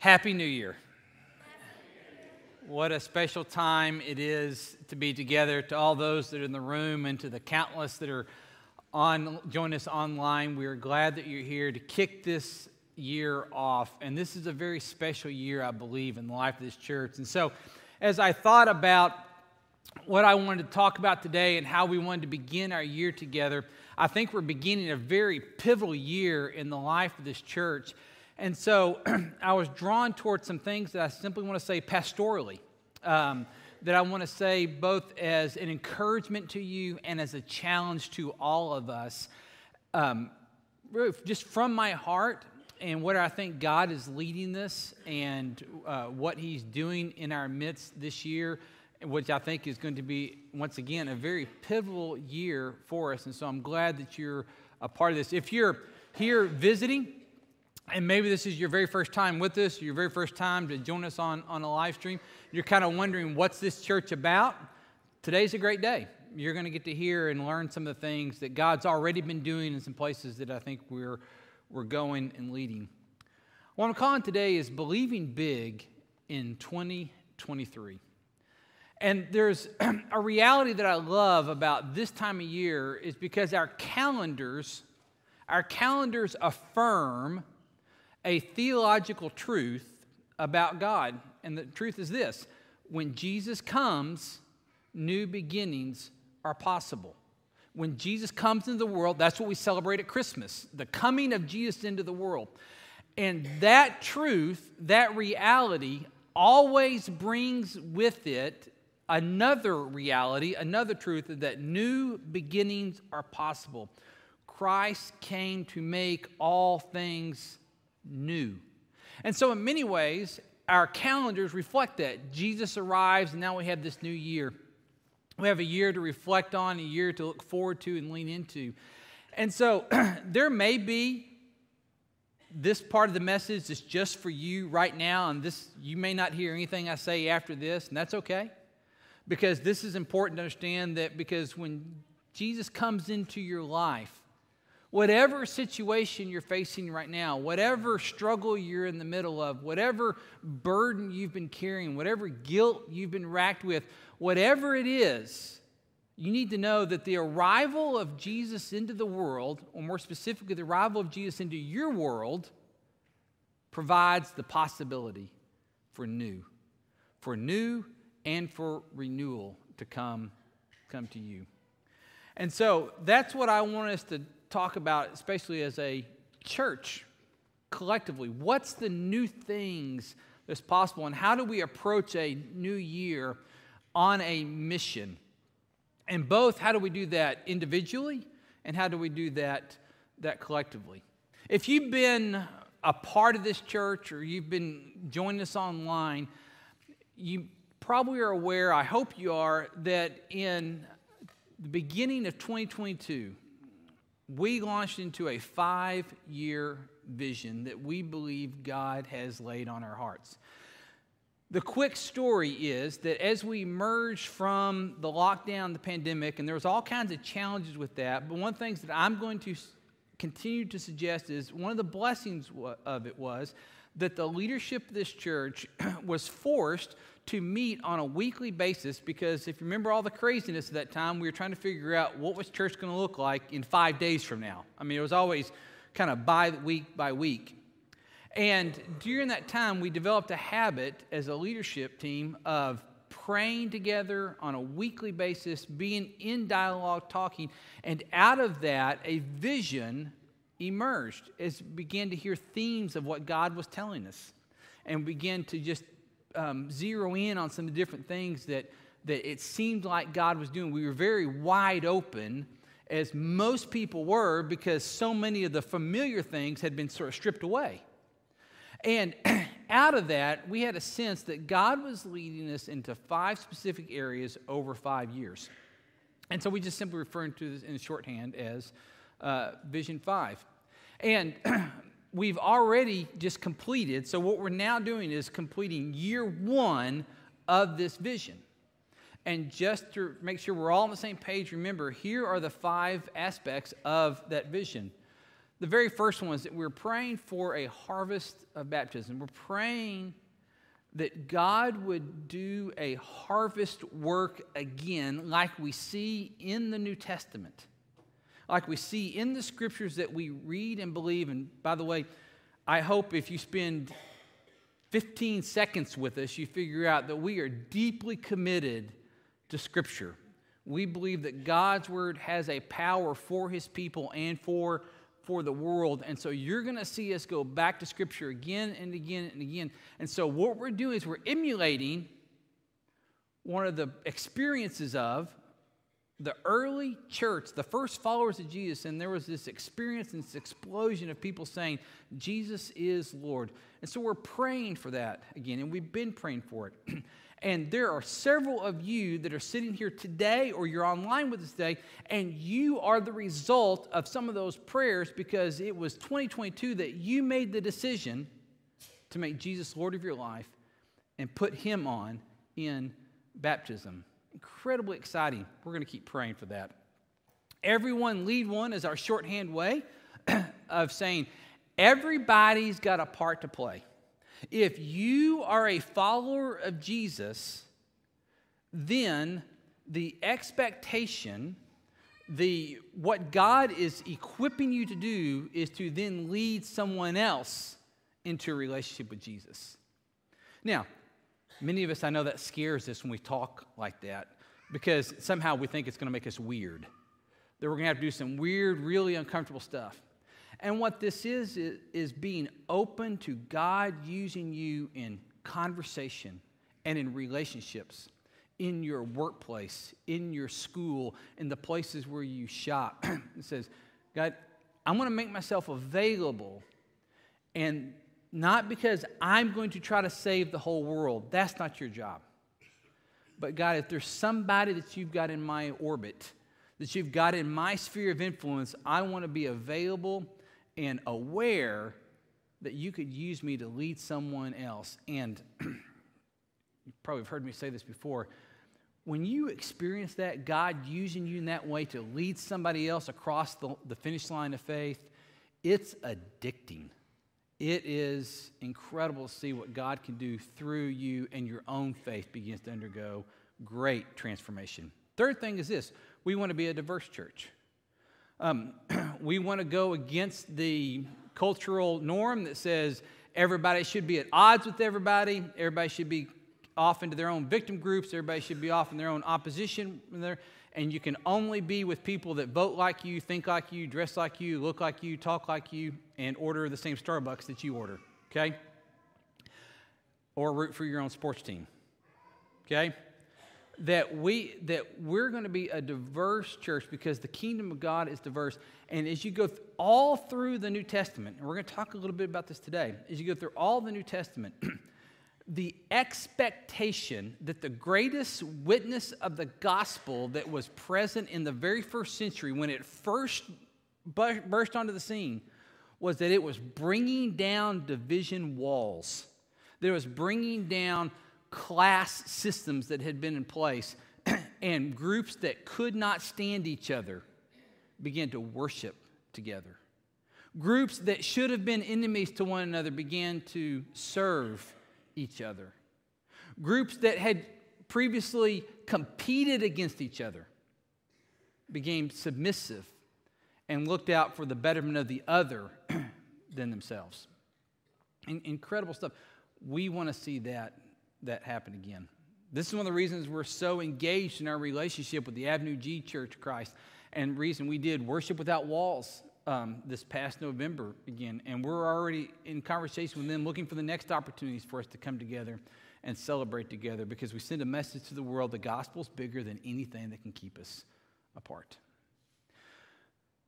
Happy New Year. What a special time it is to be together. To all those that are in the room and to the countless that are on join us online, we are glad that you're here to kick this year off. And this is a very special year, I believe, in the life of this church. And so, as I thought about what I wanted to talk about today and how we wanted to begin our year together, I think we're beginning a very pivotal year in the life of this church. And so I was drawn towards some things that I simply want to say pastorally, um, that I want to say both as an encouragement to you and as a challenge to all of us, um, just from my heart and what I think God is leading this and uh, what He's doing in our midst this year, which I think is going to be, once again, a very pivotal year for us. And so I'm glad that you're a part of this. If you're here visiting, and maybe this is your very first time with us, your very first time to join us on, on a live stream. You're kind of wondering, what's this church about? Today's a great day. You're going to get to hear and learn some of the things that God's already been doing in some places that I think we're, we're going and leading. What I'm calling today is Believing Big in 2023. And there's a reality that I love about this time of year is because our calendars, our calendars affirm a theological truth about God. And the truth is this when Jesus comes, new beginnings are possible. When Jesus comes into the world, that's what we celebrate at Christmas the coming of Jesus into the world. And that truth, that reality, always brings with it another reality, another truth that new beginnings are possible. Christ came to make all things new. And so, in many ways, our calendars reflect that. Jesus arrives, and now we have this new year. We have a year to reflect on, a year to look forward to and lean into. And so, there may be this part of the message is just for you right now, and this you may not hear anything I say after this, and that's okay. Because this is important to understand that because when Jesus comes into your life, Whatever situation you're facing right now, whatever struggle you're in the middle of, whatever burden you've been carrying, whatever guilt you've been racked with, whatever it is, you need to know that the arrival of Jesus into the world, or more specifically, the arrival of Jesus into your world, provides the possibility for new, for new and for renewal to come, come to you. And so that's what I want us to talk about, especially as a church collectively. What's the new things that's possible, and how do we approach a new year on a mission? And both, how do we do that individually, and how do we do that, that collectively? If you've been a part of this church or you've been joining us online, you probably are aware, I hope you are, that in the beginning of 2022, we launched into a five year vision that we believe God has laid on our hearts. The quick story is that as we emerged from the lockdown, the pandemic, and there was all kinds of challenges with that, but one of the things that I'm going to continue to suggest is one of the blessings of it was that the leadership of this church was forced to meet on a weekly basis because if you remember all the craziness of that time, we were trying to figure out what was church going to look like in five days from now. I mean, it was always kind of by week by week. And during that time, we developed a habit as a leadership team of praying together on a weekly basis, being in dialogue, talking, and out of that, a vision emerged as began to hear themes of what God was telling us and began to just um, zero in on some of the different things that, that it seemed like God was doing. We were very wide open, as most people were, because so many of the familiar things had been sort of stripped away. And out of that, we had a sense that God was leading us into five specific areas over five years. And so we just simply referred to this in shorthand as uh, Vision 5. And we've already just completed. So, what we're now doing is completing year one of this vision. And just to make sure we're all on the same page, remember, here are the five aspects of that vision The very first one is that we're praying for a harvest of baptism. We're praying that God would do a harvest work again, like we see in the New Testament, like we see in the scriptures that we read and believe. And by the way, I hope if you spend 15 seconds with us, you figure out that we are deeply committed to Scripture. We believe that God's Word has a power for His people and for, for the world. And so you're going to see us go back to Scripture again and again and again. And so what we're doing is we're emulating one of the experiences of the early church, the first followers of Jesus, and there was this experience and this explosion of people saying, Jesus is Lord. And so we're praying for that again, and we've been praying for it. and there are several of you that are sitting here today, or you're online with us today, and you are the result of some of those prayers because it was 2022 that you made the decision to make Jesus Lord of your life and put Him on in baptism incredibly exciting. We're going to keep praying for that. Everyone lead one is our shorthand way of saying everybody's got a part to play. If you are a follower of Jesus, then the expectation, the what God is equipping you to do is to then lead someone else into a relationship with Jesus. Now, Many of us, I know that scares us when we talk like that because somehow we think it's going to make us weird. That we're going to have to do some weird, really uncomfortable stuff. And what this is, is, being open to God using you in conversation and in relationships, in your workplace, in your school, in the places where you shop. it says, God, I'm going to make myself available and not because I'm going to try to save the whole world. That's not your job. But God, if there's somebody that you've got in my orbit, that you've got in my sphere of influence, I want to be available and aware that you could use me to lead someone else. And you probably have heard me say this before. When you experience that, God using you in that way to lead somebody else across the, the finish line of faith, it's addicting. It is incredible to see what God can do through you and your own faith begins to undergo great transformation. Third thing is this we want to be a diverse church. Um, we want to go against the cultural norm that says everybody should be at odds with everybody, everybody should be off into their own victim groups, everybody should be off in their own opposition and you can only be with people that vote like you, think like you, dress like you, look like you, talk like you, and order the same Starbucks that you order, okay? Or root for your own sports team, okay? That, we, that we're going to be a diverse church because the kingdom of God is diverse. And as you go th- all through the New Testament, and we're going to talk a little bit about this today, as you go through all the New Testament, the expectation that the greatest witness of the gospel that was present in the very first century when it first burst onto the scene was that it was bringing down division walls, that it was bringing down class systems that had been in place, and groups that could not stand each other began to worship together. Groups that should have been enemies to one another began to serve each other. Groups that had previously competed against each other became submissive and looked out for the betterment of the other than themselves. In- incredible stuff. We want to see that, that happen again. This is one of the reasons we're so engaged in our relationship with the Avenue G Church Christ, and reason we did Worship Without Walls um, this past November again, and we're already in conversation with them, looking for the next opportunities for us to come together and celebrate together because we send a message to the world the gospel's bigger than anything that can keep us apart.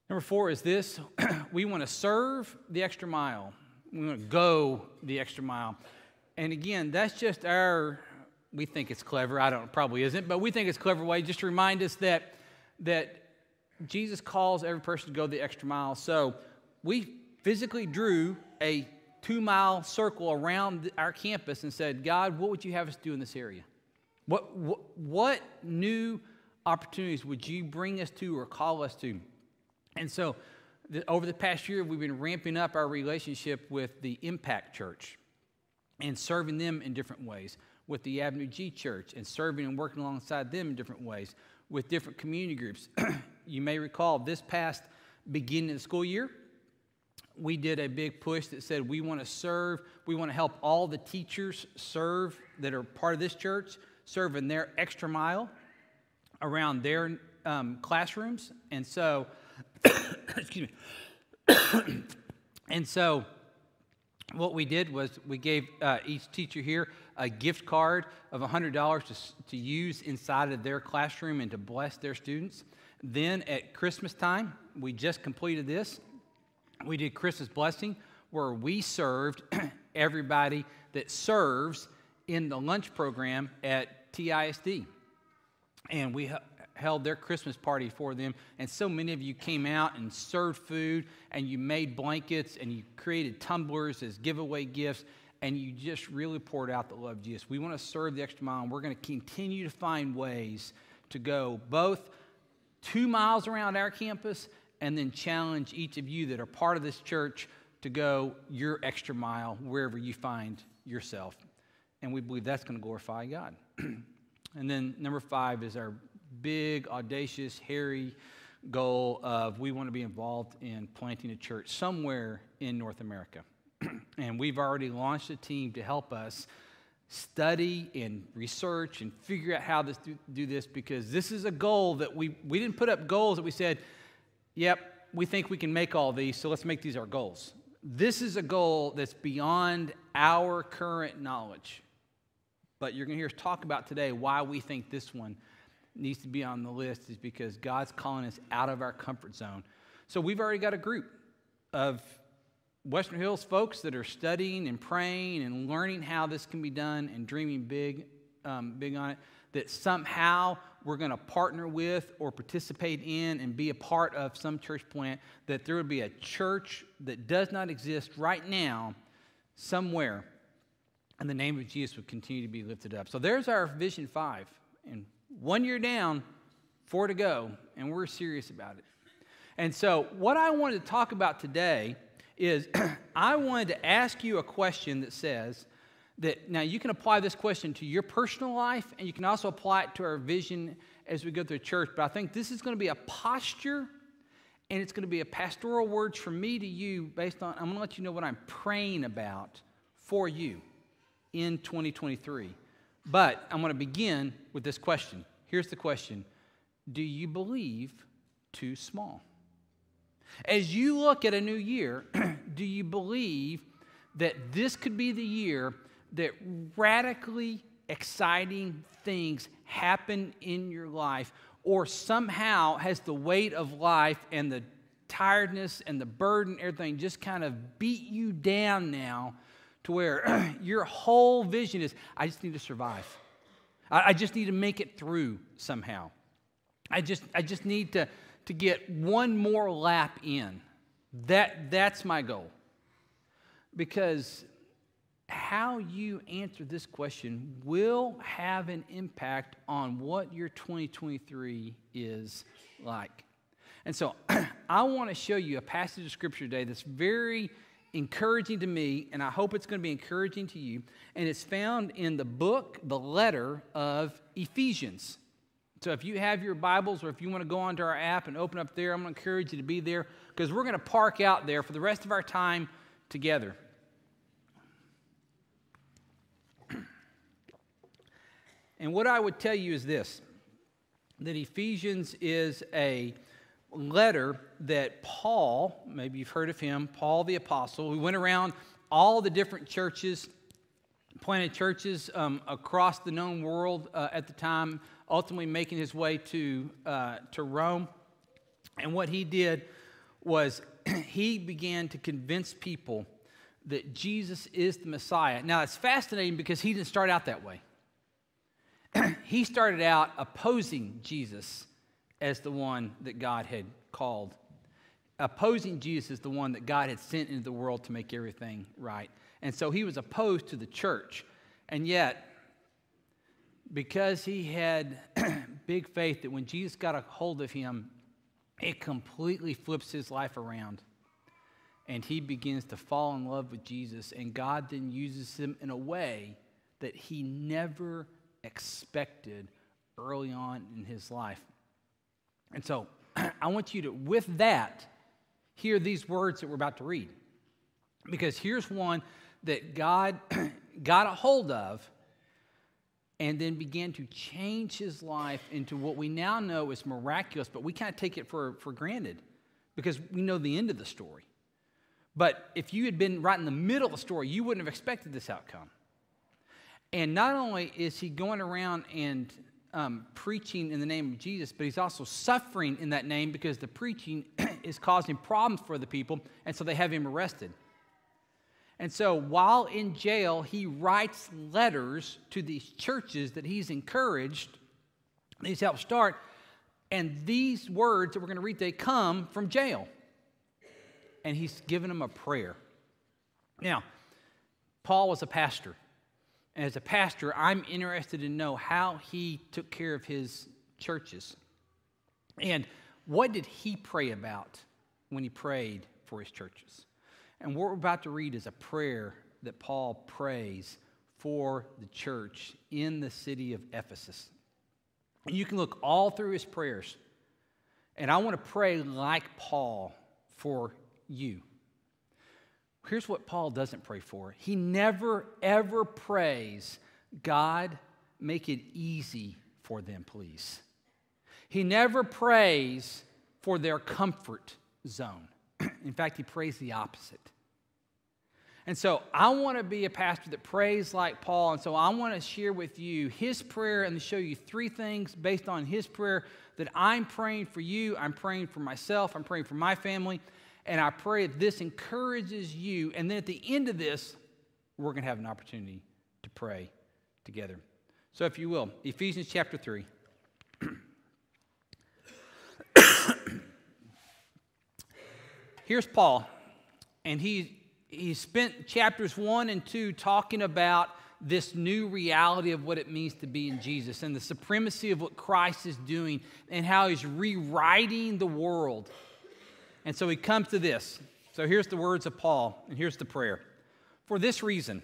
Number four is this we want to serve the extra mile, we want to go the extra mile. And again, that's just our, we think it's clever. I don't, probably isn't, but we think it's clever way just to remind us that, that Jesus calls every person to go the extra mile. So we physically drew a two mile circle around our campus and said, God, what would you have us do in this area? What, what, what new opportunities would you bring us to or call us to? And so the, over the past year, we've been ramping up our relationship with the Impact Church and serving them in different ways, with the Avenue G Church and serving and working alongside them in different ways, with different community groups. you may recall this past beginning of the school year, we did a big push that said we want to serve, we want to help all the teachers serve that are part of this church, serve in their extra mile around their um, classrooms. And so, excuse me. and so, what we did was we gave uh, each teacher here a gift card of $100 to, to use inside of their classroom and to bless their students. Then at Christmas time, we just completed this. We did Christmas blessing where we served everybody that serves in the lunch program at TISD. And we held their Christmas party for them. And so many of you came out and served food, and you made blankets, and you created tumblers as giveaway gifts, and you just really poured out the love of Jesus. We want to serve the extra mile, and we're going to continue to find ways to go both two miles around our campus and then challenge each of you that are part of this church to go your extra mile wherever you find yourself. And we believe that's going to glorify God. and then number five is our big, audacious, hairy goal of we want to be involved in planting a church somewhere in North America. and we've already launched a team to help us study and research and figure out how to do, this because this is a goal that we, we didn't put up goals that we said, yep, we think we can make all these, so let's make these our goals. This is a goal that's beyond our current knowledge. But you're going to hear us talk about today why we think this one needs to be on the list is because God's calling us out of our comfort zone. So we've already got a group of Western Hills folks that are studying and praying and learning how this can be done and dreaming big, um, big on it. That somehow we're going to partner with or participate in and be a part of some church plant. That there would be a church that does not exist right now somewhere, and the name of Jesus would continue to be lifted up. So there's our vision five, and one year down, four to go, and we're serious about it. And so, what I wanted to talk about today is I wanted to ask you a question that says that now you can apply this question to your personal life, and you can also apply it to our vision as we go through church. But I think this is going to be a posture and it's going to be a pastoral words from me to you based on, I'm going to let you know what I'm praying about for you in 2023. But I'm going to begin with this question. Here's the question Do you believe too small? As you look at a new year, do you believe that this could be the year that radically exciting things happen in your life, or somehow has the weight of life and the tiredness and the burden, everything just kind of beat you down now to where your whole vision is I just need to survive. I, just need to make it through somehow. I just, I just need to, to get one more lap in. That, that's my goal. Because how you answer this question will have an impact on what your 2023 is like. And so I want to show you a passage of scripture today that's very encouraging to me, and I hope it's going to be encouraging to you. And it's found in the book, the letter of Ephesians. So if you have your Bibles or if you want to go onto our app and open up there, I'm going to encourage you to be there because we're going to park out there for the rest of our time together. And what I would tell you is this that Ephesians is a letter that Paul, maybe you've heard of him, Paul the Apostle, who went around all the different churches, planted churches um, across the known world uh, at the time, ultimately making his way to, uh, to Rome. And what he did was he began to convince people that Jesus is the Messiah. Now, it's fascinating because he didn't start out that way. he started out opposing Jesus as the one that God had called. Opposing Jesus as the one that God had sent into the world to make everything right. And so he was opposed to the church. And yet, because he had big faith that when Jesus got a hold of him, it completely flips his life around. And he begins to fall in love with Jesus, and God then uses him in a way that he never expected early on in his life. And so I want you to, with that, hear these words that we're about to read. Because here's one that God got a hold of and then began to change his life into what we now know is miraculous, but we kind of take it for, for granted because we know the end of the story. But if you had been right in the middle of the story, you wouldn't have expected this outcome. And not only is he going around and um, preaching in the name of Jesus, but he's also suffering in that name because the preaching is causing problems for the people, and so they have him arrested. And so while in jail, he writes letters to these churches that he's encouraged, he's helped start. And these words that we're going to read, they come from jail. And he's given them a prayer. Now, Paul was a pastor. And as a pastor, I'm interested to know how he took care of his churches. And what did he pray about when he prayed for his churches? And what we're about to read is a prayer that Paul prays for the church in the city of Ephesus. And you can look all through his prayers. And I want to pray like Paul for you. Here's what Paul doesn't pray for he never, ever prays, God, make it easy for them, please. He never prays for their comfort zone. In fact, he prays the opposite. And so I want to be a pastor that prays like Paul. And so I want to share with you his prayer and show you three things based on his prayer that I'm praying for you, I'm praying for myself, I'm praying for my family. And I pray that this encourages you. And then at the end of this, we're going to have an opportunity to pray together. So if you will, Ephesians chapter 3. Here's Paul, and he he spent chapters one and two talking about this new reality of what it means to be in Jesus and the supremacy of what Christ is doing and how he's rewriting the world. And so he comes to this. So here's the words of Paul, and here's the prayer. For this reason,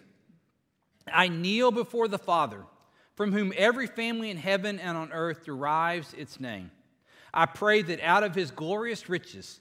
I kneel before the Father, from whom every family in heaven and on earth derives its name. I pray that out of his glorious riches,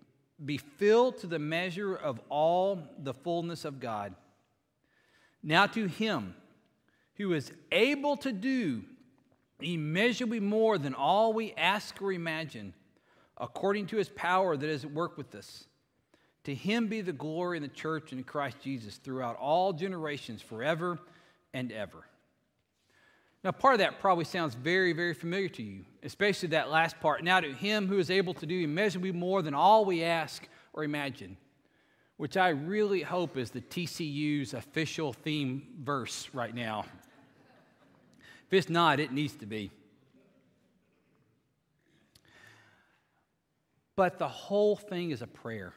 be filled to the measure of all the fullness of God. Now to him who is able to do immeasurably more than all we ask or imagine, according to his power that is at work with us. To him be the glory in the church and in Christ Jesus throughout all generations, forever and ever. Now, part of that probably sounds very, very familiar to you, especially that last part. Now, to him who is able to do immeasurably more than all we ask or imagine which I really hope is the TCU's official theme verse right now. If it's not, it needs to be. But the whole thing is a prayer.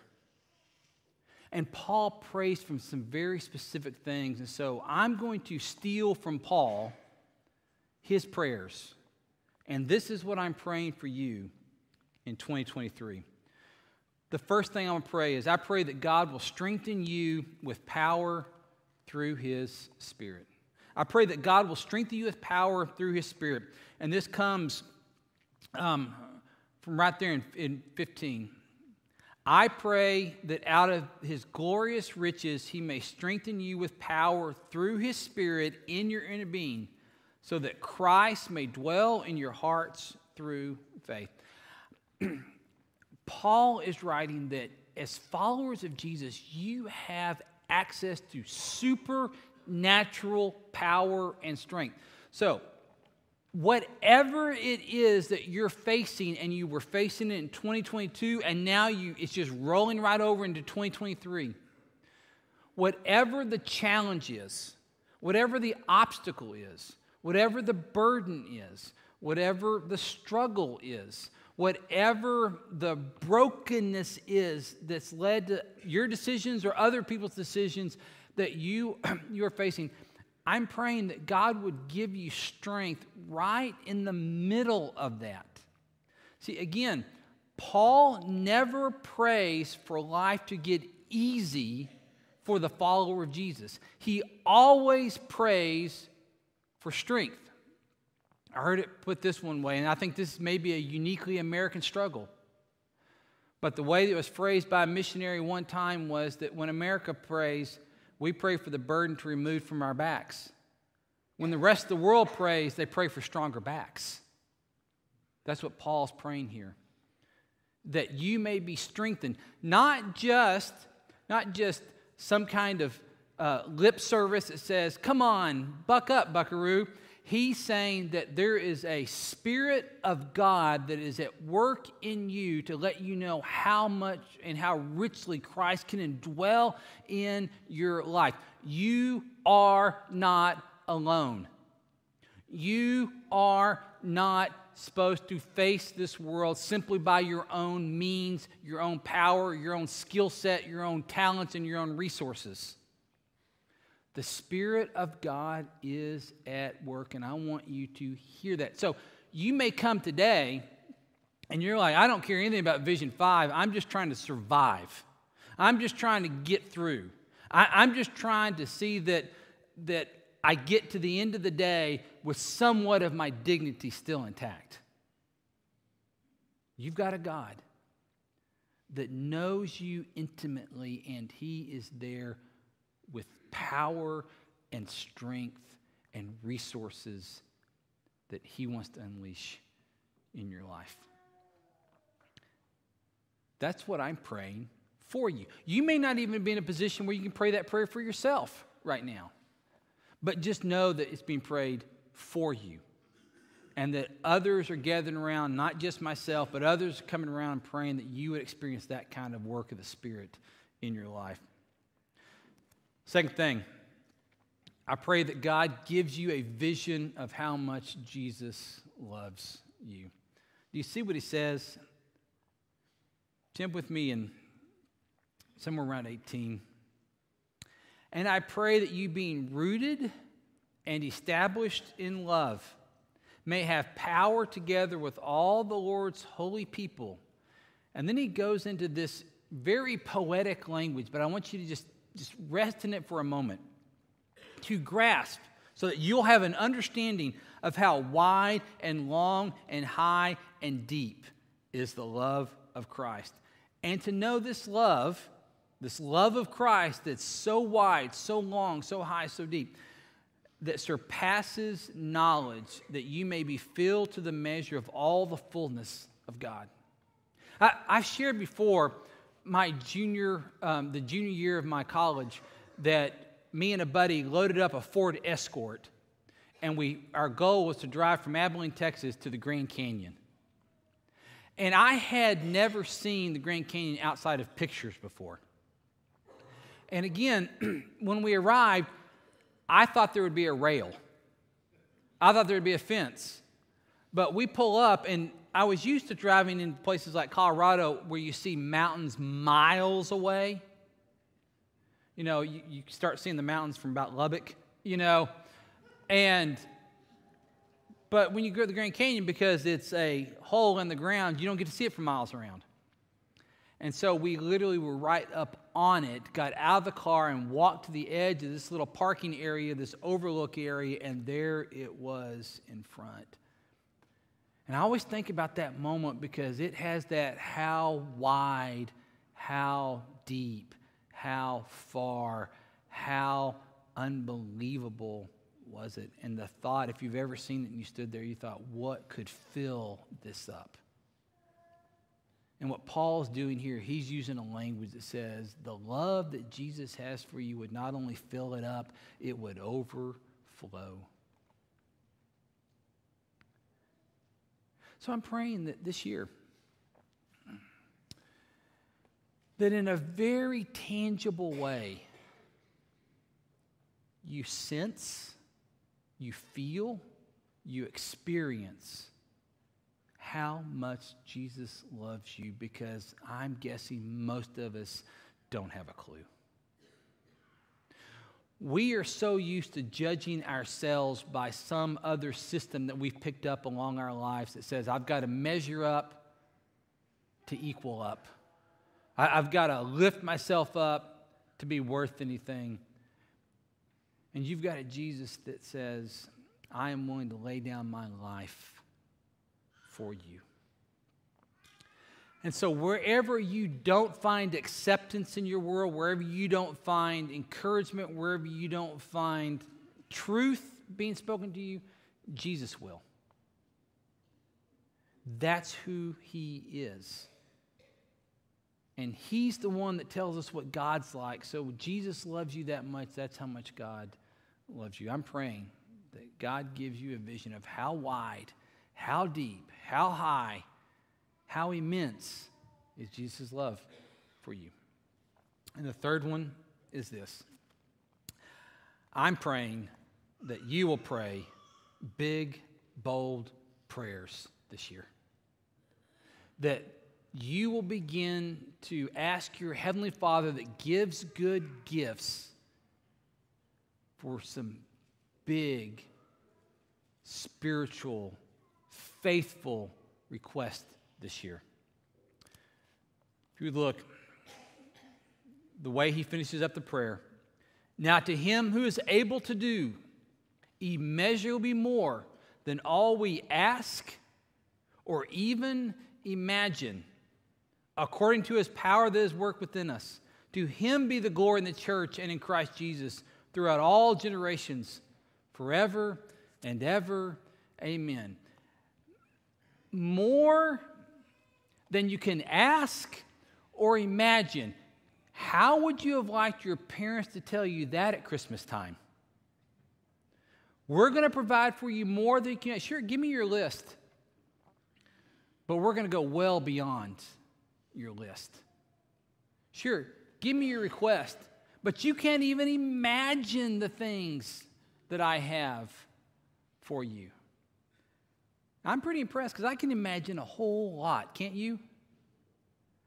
And Paul prays from some very specific things. And so I'm going to steal from Paul his prayers. And this is what I'm praying for you in 2023 the first thing I'm going to pray is I pray that God will strengthen you with power through His Spirit. I pray that God will strengthen you with power through His Spirit. And this comes um, from right there in, in 15. I pray that out of His glorious riches, He may strengthen you with power through His Spirit in your inner being, so that Christ may dwell in your hearts through faith. Paul is writing that as followers of Jesus, you have access to supernatural power and strength. So, whatever it is that you're facing and you were facing it in 2022 and now you it's just rolling right over into 2023 whatever the challenge is, whatever the obstacle is, whatever the burden is, whatever the struggle is, whatever the brokenness is that's led to your decisions or other people's decisions that you you're facing i'm praying that god would give you strength right in the middle of that. See again paul never prays for life to get easy for the follower of jesus. He always prays for strength I heard it put this one way, and I think this may be a uniquely American struggle. But the way it was phrased by a missionary one time was that when America prays, we pray for the burden to remove from our backs. When the rest of the world prays, they pray for stronger backs. That's what Paul's praying here. That you may be strengthened, not just, not just some kind of uh, lip service that says, "Come on, buck up, Buckaroo." he's saying that there is a Spirit of God that is at work in you to let you know how much and how richly Christ can indwell in your life. You are not alone. You are not supposed to face this world simply by your own means, your own power, your own skill set, your own talents, and your own resources. The Spirit of God is at work, and I want you to hear that. So you may come today and you're like, I don't care anything about Vision 5. I'm just trying to survive. I'm just trying to get through. I, am just trying to see that, that I get to the end of the day with somewhat of my dignity still intact. You've got a God that knows you intimately, and He is there with power and strength and resources that He wants to unleash in your life. That's what I'm praying for you. You may not even be in a position where you can pray that prayer for yourself right now, but just know that it's being prayed for you and that others are gathering around, not just myself, but others coming around and praying that you would experience that kind of work of the Spirit in your life. Second thing, I pray that God gives you a vision of how much Jesus loves you. Do you see what he says? Jump with me in somewhere around 18. And I pray that you, being rooted and established in love, may have power together with all the Lord's holy people. And then he goes into this very poetic language, but I want you to just just rest in it for a moment to grasp so that you'll have an understanding of how wide and long and high and deep is the love of Christ. And to know this love, this love of Christ that's so wide, so long, so high, so deep, that surpasses knowledge, that you may be filled to the measure of all the fullness of God. I, have shared before my junior, um, the junior year of my college, that me and a buddy loaded up a Ford Escort, and we, our goal was to drive from Abilene, Texas to the Grand Canyon. And I had never seen the Grand Canyon outside of pictures before. And again, when we arrived, I thought there would be a rail. I thought there would be a fence. But we pull up, and I was used to driving in places like Colorado where you see mountains miles away. You know, you, you start seeing the mountains from about Lubbock, you know, and but when you go to the Grand Canyon, because it's a hole in the ground, you don't get to see it for miles around. And so we literally were right up on it, got out of the car and walked to the edge of this little parking area, this overlook area, and there it was in front. And I always think about that moment because it has that how wide, how deep, how far, how unbelievable was it? And the thought, if you've ever seen it and you stood there, you thought, what could fill this up? And what Paul's doing here, he's using a language that says the love that Jesus has for you would not only fill it up, it would overflow. So I'm praying that this year, that in a very tangible way, you sense, you feel, you experience how much Jesus loves you because I'm guessing most of us don't have a clue. We are so used to judging ourselves by some other system that we've picked up along our lives that says, I've got to measure up to equal up. I've got to lift myself up to be worth anything. And you've got a Jesus that says, I am willing to lay down my life for you. And so, wherever you don't find acceptance in your world, wherever you don't find encouragement, wherever you don't find truth being spoken to you, Jesus will. That's who he is. And he's the one that tells us what God's like. So, Jesus loves you that much. That's how much God loves you. I'm praying that God gives you a vision of how wide, how deep, how high how immense is Jesus' love for you? And the third one is this I'm praying that you will pray big, bold prayers this year. That you will begin to ask your Heavenly Father that gives good gifts for some big, spiritual, faithful requests this year. If you look, the way he finishes up the prayer Now to him who is able to do immeasurably more than all we ask or even imagine, according to his power that is worked within us, to him be the glory in the church and in Christ Jesus throughout all generations, forever and ever. Amen. More than you can ask or imagine. How would you have liked your parents to tell you that at Christmas time? We're going to provide for you more than you can. Sure, give me your list. But we're going to go well beyond your list. Sure, give me your request. But you can't even imagine the things that I have for you. I'm pretty impressed because I can imagine a whole lot, can't you?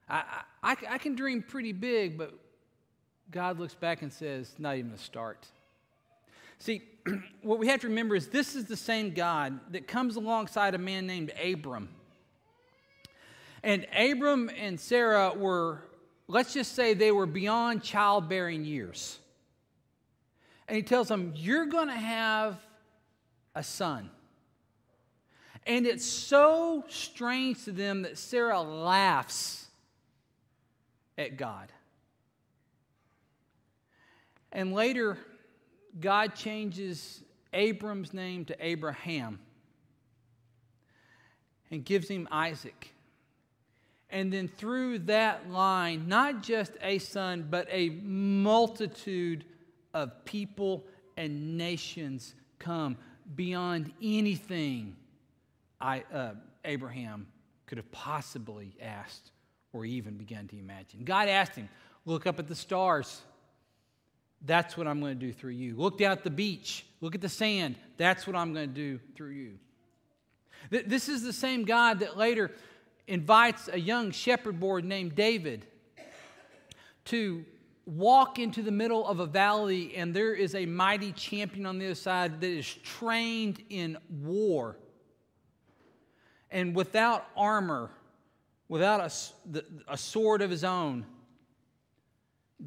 I, I, I can dream pretty big, but God looks back and says, not even a start. See, what we have to remember is this is the same God that comes alongside a man named Abram. And Abram and Sarah were, let's just say, they were beyond childbearing years. And he tells them, You're going to have a son. And it's so strange to them that Sarah laughs at God. And later, God changes Abram's name to Abraham and gives him Isaac. And then through that line, not just a son, but a multitude of people and nations come beyond anything I, uh, Abraham could have possibly asked or even begun to imagine. God asked him, Look up at the stars. That's what I'm going to do through you. Look down at the beach. Look at the sand. That's what I'm going to do through you. This is the same God that later invites a young shepherd boy named David to walk into the middle of a valley, and there is a mighty champion on the other side that is trained in war and without armor, without a, a sword of his own,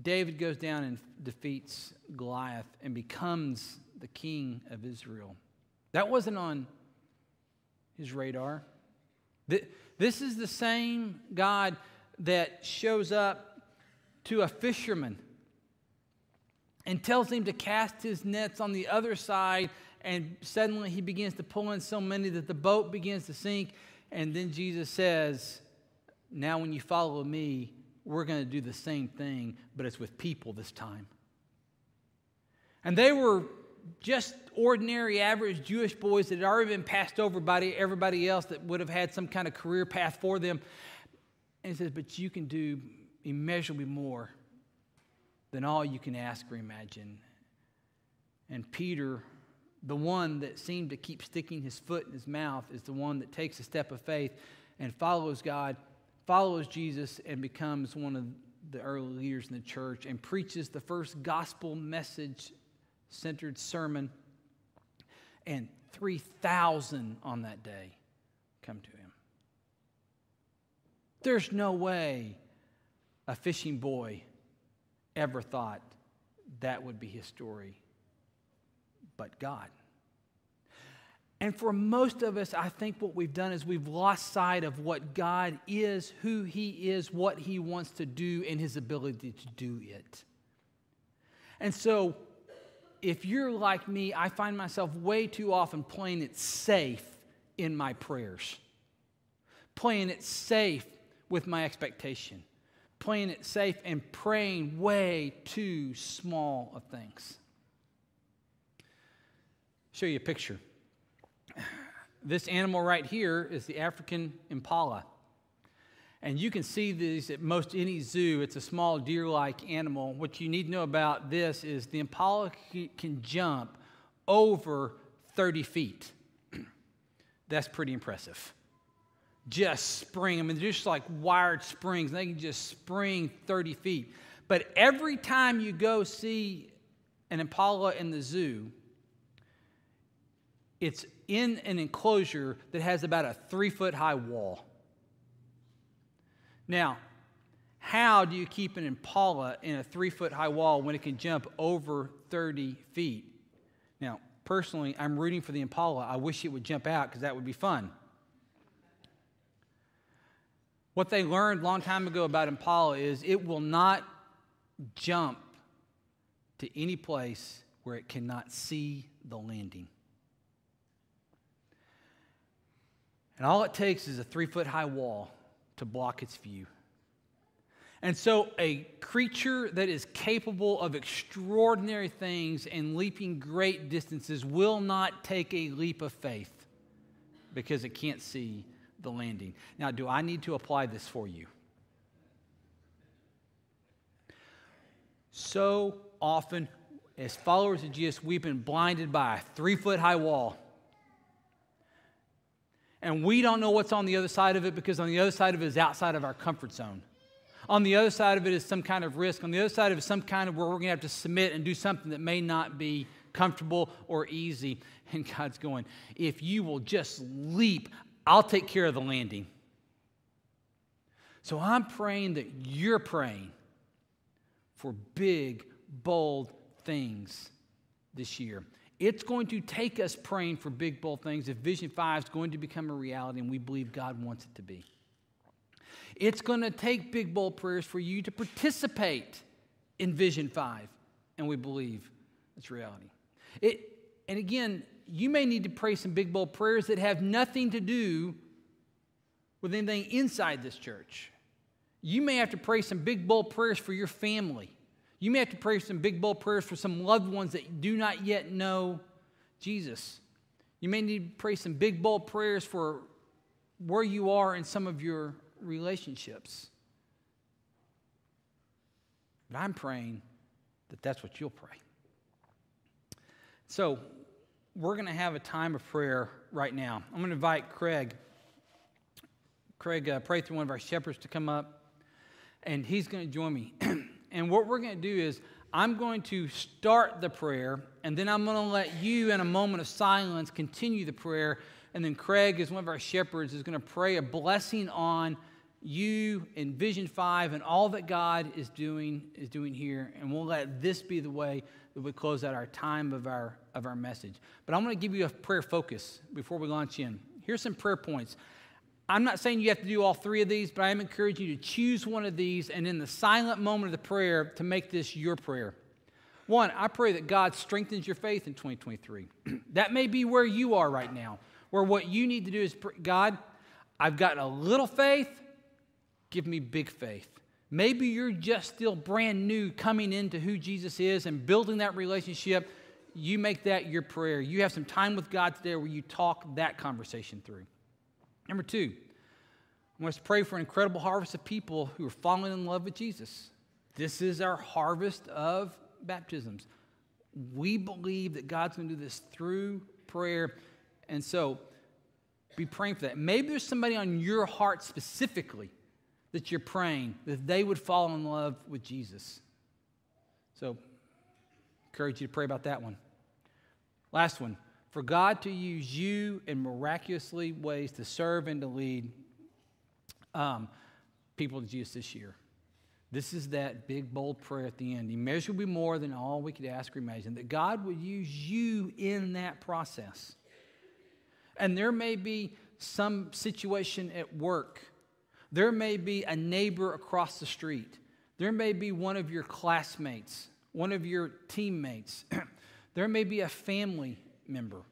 David goes down and defeats Goliath and becomes the king of Israel. That wasn't on his radar. This is the same God that shows up to a fisherman and tells him to cast his nets on the other side and suddenly he begins to pull in so many that the boat begins to sink. And then Jesus says, Now, when you follow me, we're going to do the same thing, but it's with people this time. And they were just ordinary, average Jewish boys that had already been passed over by everybody else that would have had some kind of career path for them. And he says, But you can do immeasurably more than all you can ask or imagine. And Peter, the one that seemed to keep sticking his foot in his mouth, is the one that takes a step of faith and follows God, follows Jesus, and becomes one of the early leaders in the church and preaches the first gospel message centered sermon. And 3,000 on that day come to him. There's no way a fishing boy ever thought that would be his story, but God. And for most of us, I think what we've done is we've lost sight of what God is, who He is, what He wants to do, and His ability to do it. And so, if you're like me, I find myself way too often playing it safe in my prayers, playing it safe with my expectation, playing it safe and praying way too small of things. Show you a picture. This animal right here is the African impala. And you can see these at most any zoo. It's a small deer like animal. What you need to know about this is the impala can jump over 30 feet. That's pretty impressive. Just spring. I mean, they're just like wired springs. They can just spring 30 feet. But every time you go see an impala in the zoo, it's in an enclosure that has about a three foot high wall. Now, how do you keep an impala in a three foot high wall when it can jump over 30 feet? Now, personally, I'm rooting for the impala. I wish it would jump out because that would be fun. What they learned a long time ago about impala is it will not jump to any place where it cannot see the landing. And all it takes is a three foot high wall to block its view. And so, a creature that is capable of extraordinary things and leaping great distances will not take a leap of faith because it can't see the landing. Now, do I need to apply this for you? So often, as followers of Jesus, we've been blinded by a three foot high wall and we don't know what's on the other side of it because on the other side of it is outside of our comfort zone. On the other side of it is some kind of risk. On the other side of it is some kind of where we're going to have to submit and do something that may not be comfortable or easy. And God's going, if you will just leap, I'll take care of the landing. So I'm praying that you're praying for big, bold things this year. It's going to take us praying for big, bold things if Vision 5 is going to become a reality and we believe God wants it to be. It's going to take big, bold prayers for you to participate in Vision 5, and we believe it's reality. It, and again, you may need to pray some big, bold prayers that have nothing to do with anything inside this church. You may have to pray some big, bold prayers for your family you may have to pray some big, bold prayers for some loved ones that do not yet know Jesus. You may need to pray some big, bold prayers for where you are in some of your relationships. But I'm praying that that's what you'll pray. So, we're going to have a time of prayer right now. I'm going to invite Craig. Craig, uh, pray through one of our shepherds to come up, and he's going to join me. And what we're going to do is, I'm going to start the prayer, and then I'm going to let you, in a moment of silence, continue the prayer. And then Craig, as one of our shepherds, is going to pray a blessing on you in Vision 5 and all that God is doing is doing here. And we'll let this be the way that we close out our time of our of our message. But I'm going to give you a prayer focus before we launch in. Here's some prayer points. I'm not saying you have to do all three of these, but I am encouraging you to choose one of these and in the silent moment of the prayer to make this your prayer. One, I pray that God strengthens your faith in 2023. that may be where you are right now, where what you need to do is God, I've got a little faith, give me big faith. Maybe you're just still brand new coming into who Jesus is and building that relationship. You make that your prayer. You have some time with God today where you talk that conversation through. Number two, I want to pray for an incredible harvest of people who are falling in love with Jesus. This is our harvest of baptisms. We believe that God's going to do this through prayer. And so be praying for that. Maybe there's somebody on your heart specifically that you're praying that they would fall in love with Jesus. So, encourage you to pray about that one. Last one for God to use you in miraculously ways to serve and to lead um, people to Jesus this year. This is that big, bold prayer at the end. Immeasurably more than all we could ask or imagine. That God would use you in that process. And there may be some situation at work, there may be a neighbor across the street, there may be one of your classmates, one of your teammates, there may be a family member.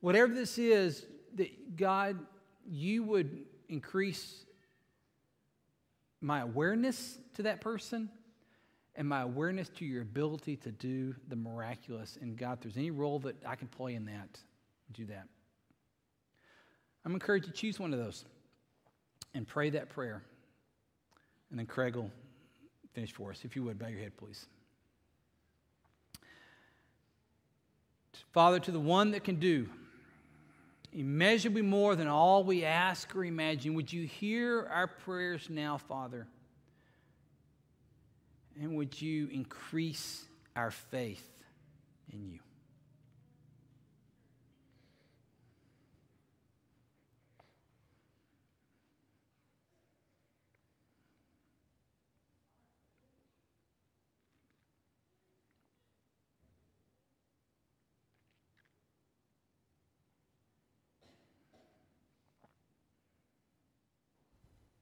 Whatever this is, that God, you would increase my awareness to that person and my awareness to your ability to do the miraculous. And God, if there's any role that I can play in that, do that. I'm encouraged to choose one of those and pray that prayer. And then Craig will finish for us. If you would, bow your head, please. Father, to the one that can do immeasurably more than all we ask or imagine, would you hear our prayers now, Father? And would you increase our faith in you?